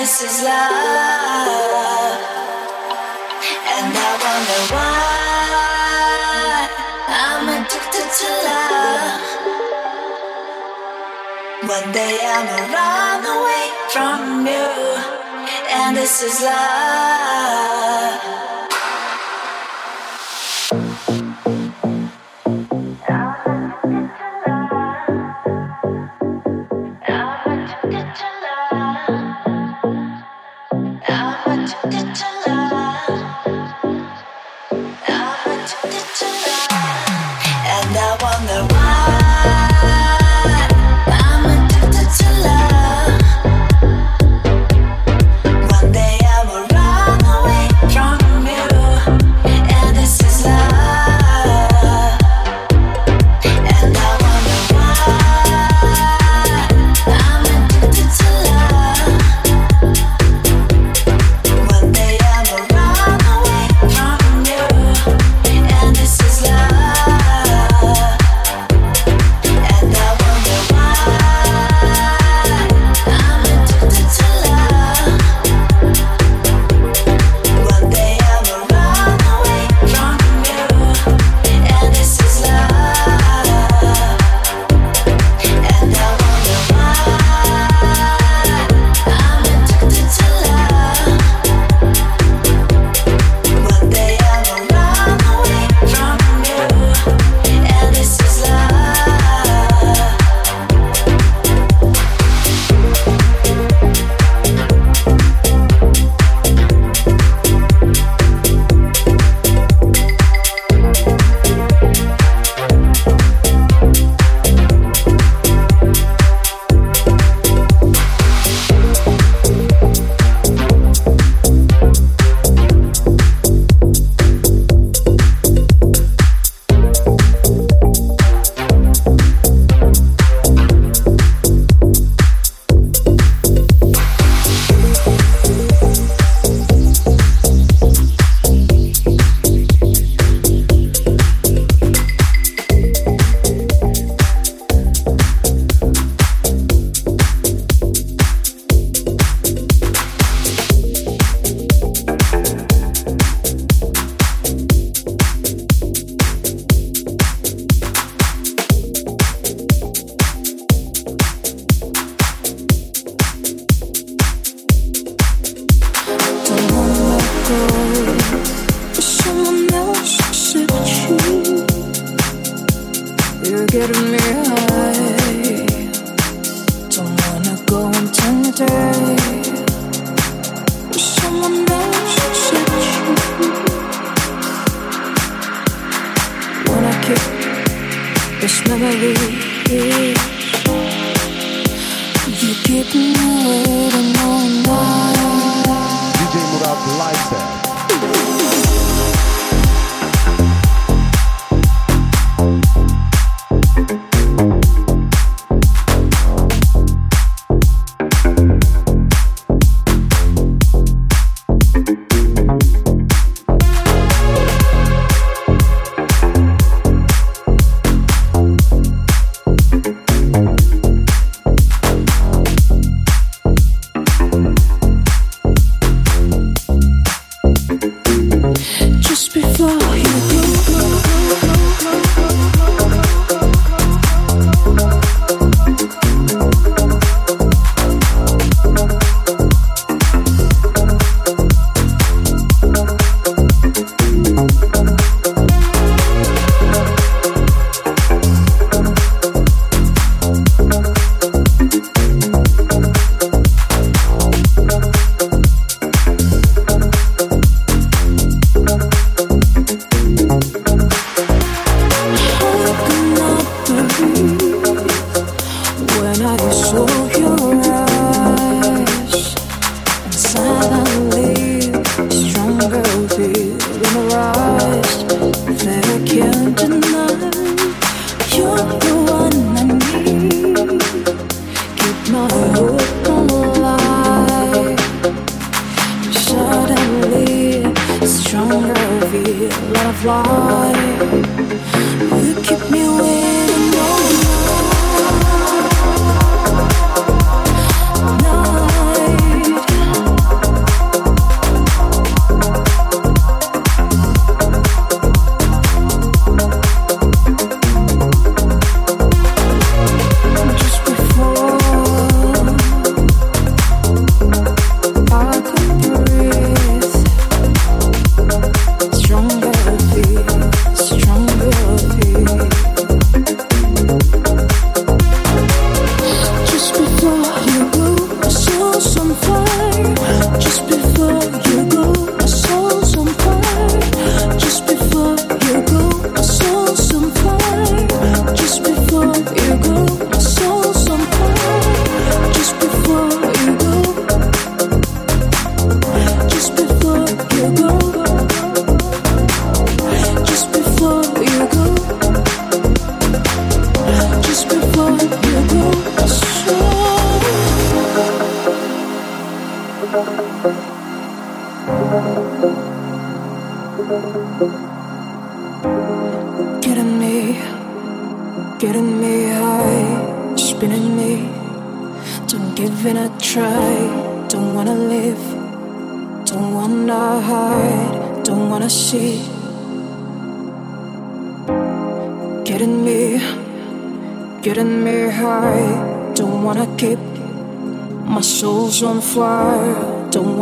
this is love. And I wonder why I'm addicted to love. One day I'm a run away from you. And this is love.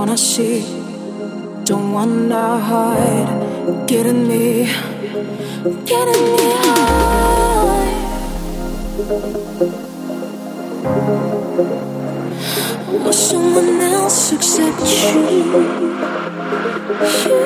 wanna see, don't wanna hide. Getting me, getting me high. Or someone else except you. you.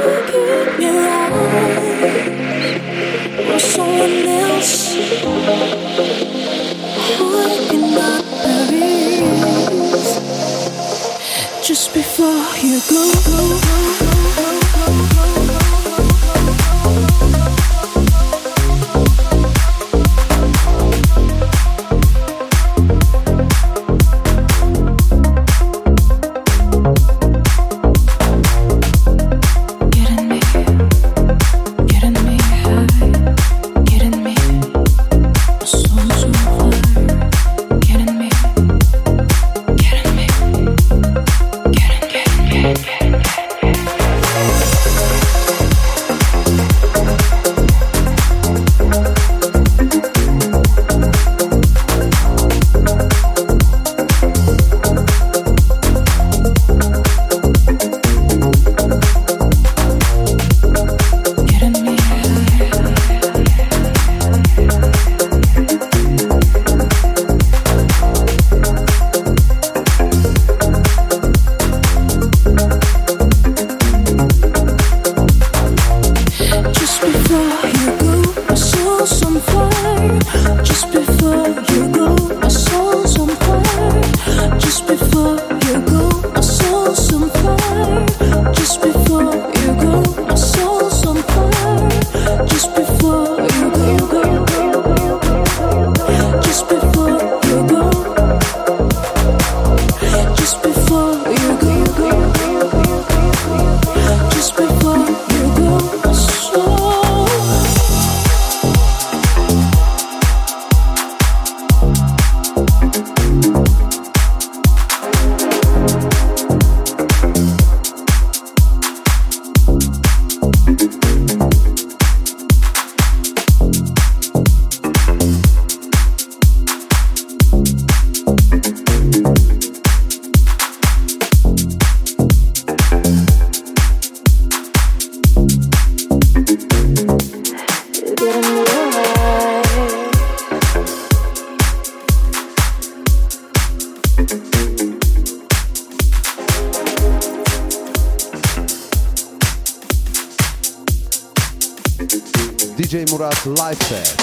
DJ Murat live set.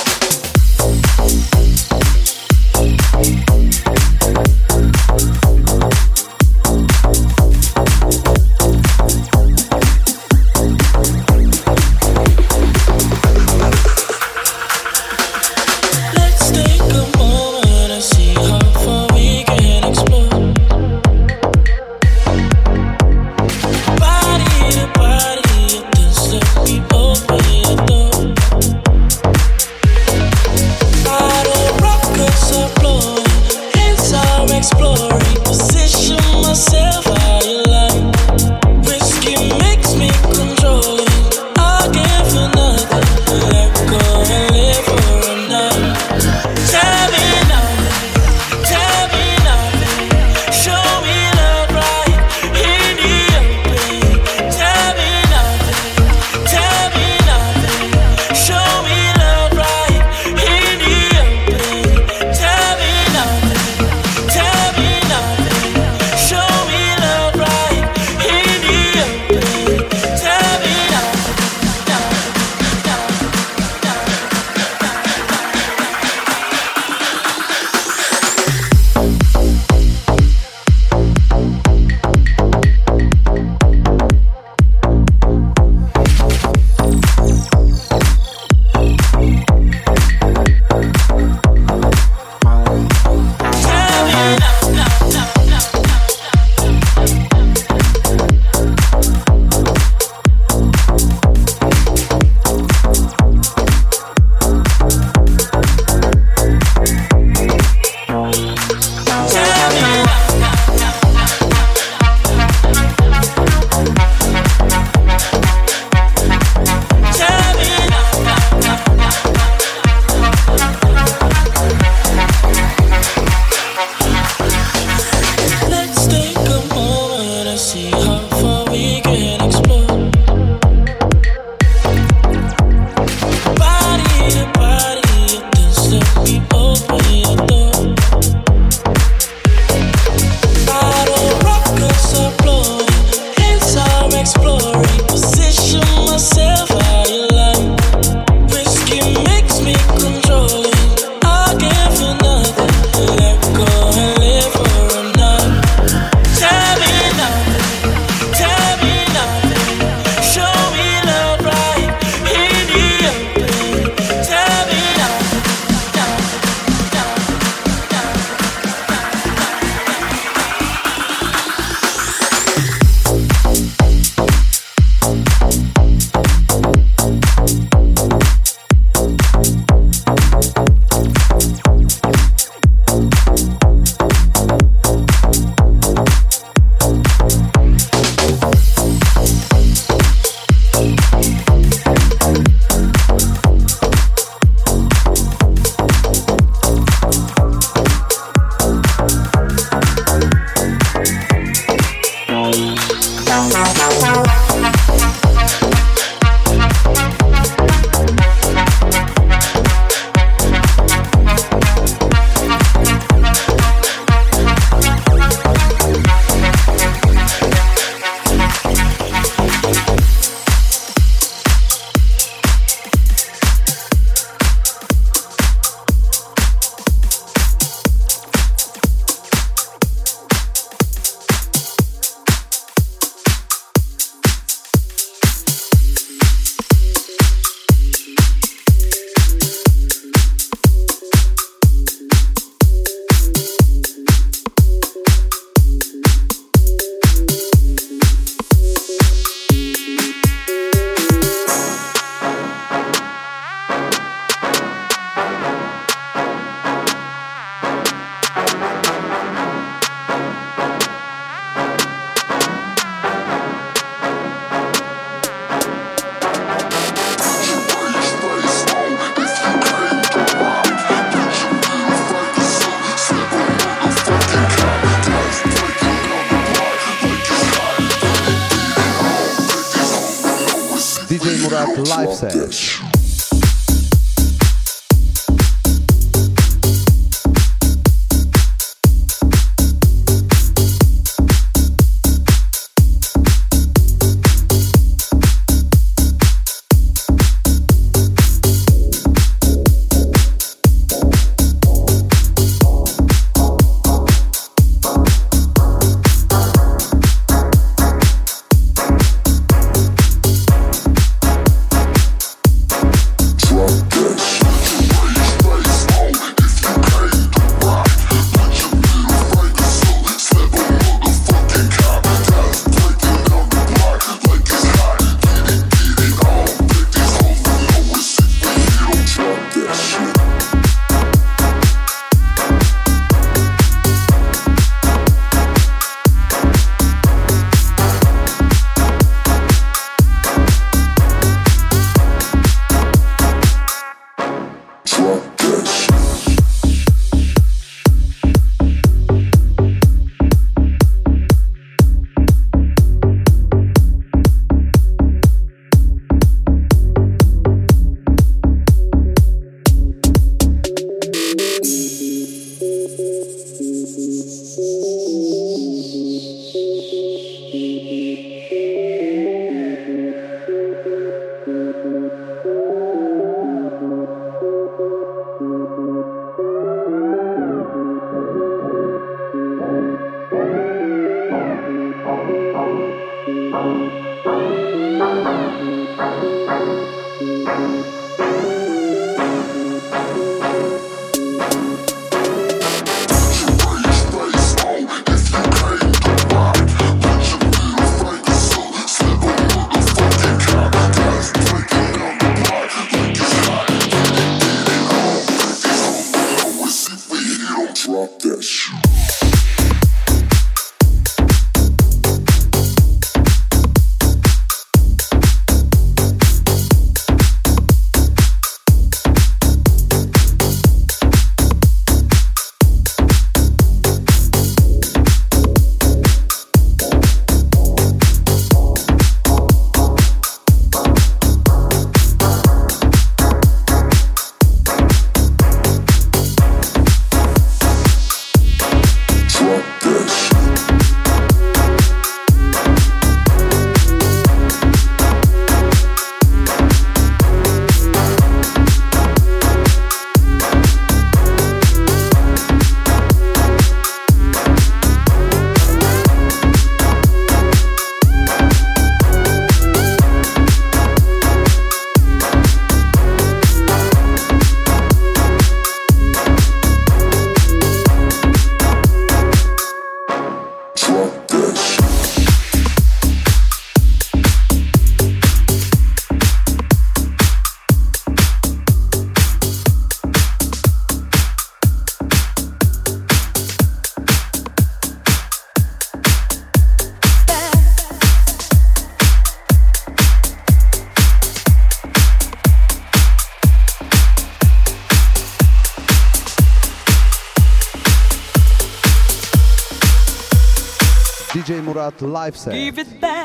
Live set. Give it back.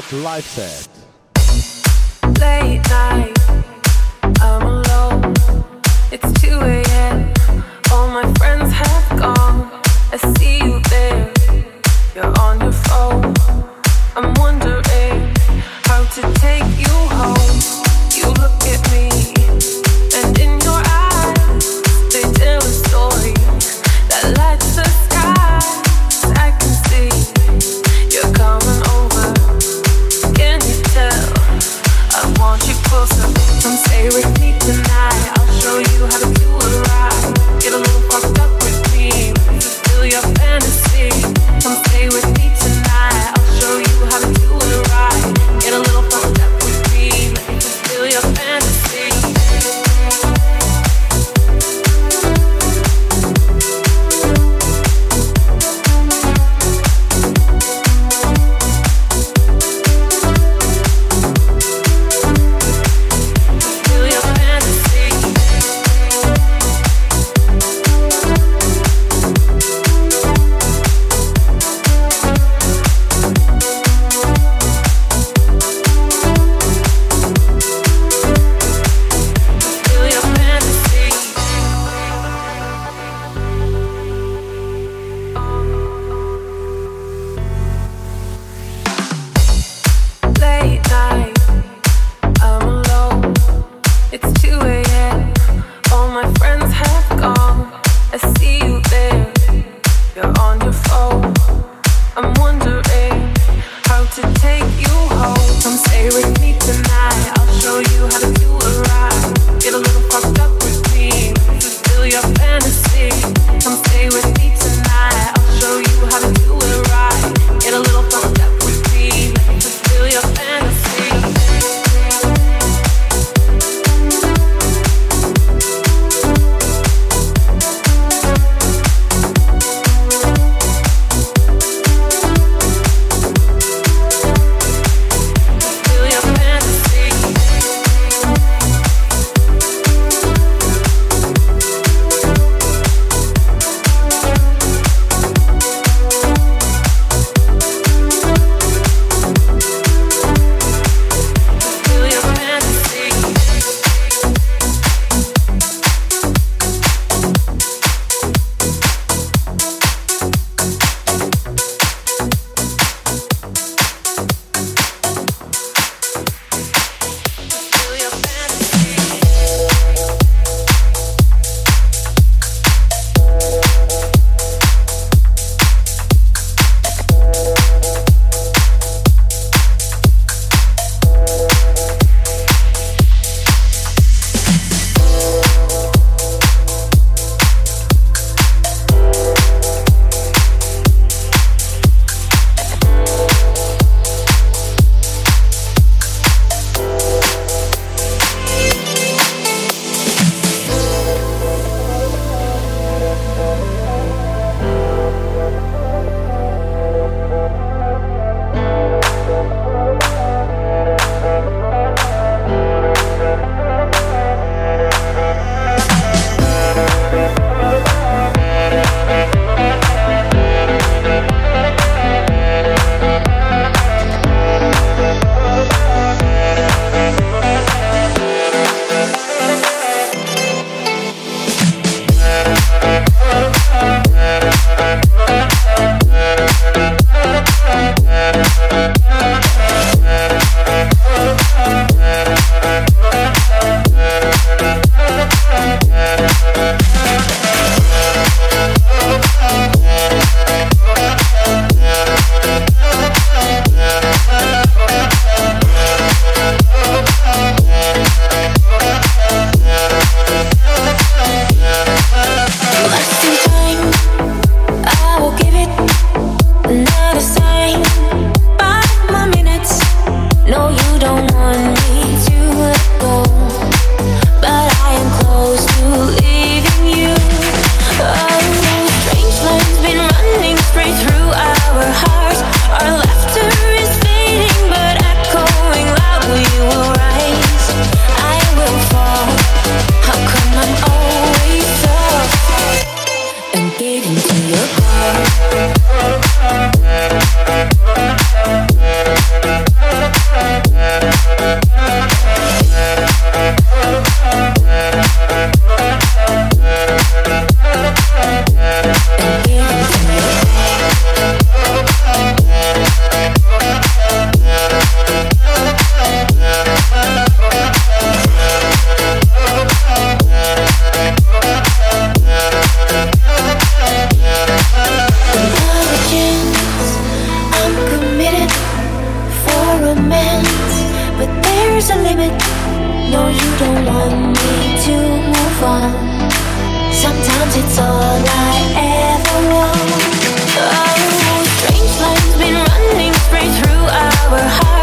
Art live set. Late night, I'm alone. It's 2 a.m. All my friends have there's a limit. No, you don't want me to move on. Sometimes it's all I ever want. Oh, strange lines been running straight through our hearts.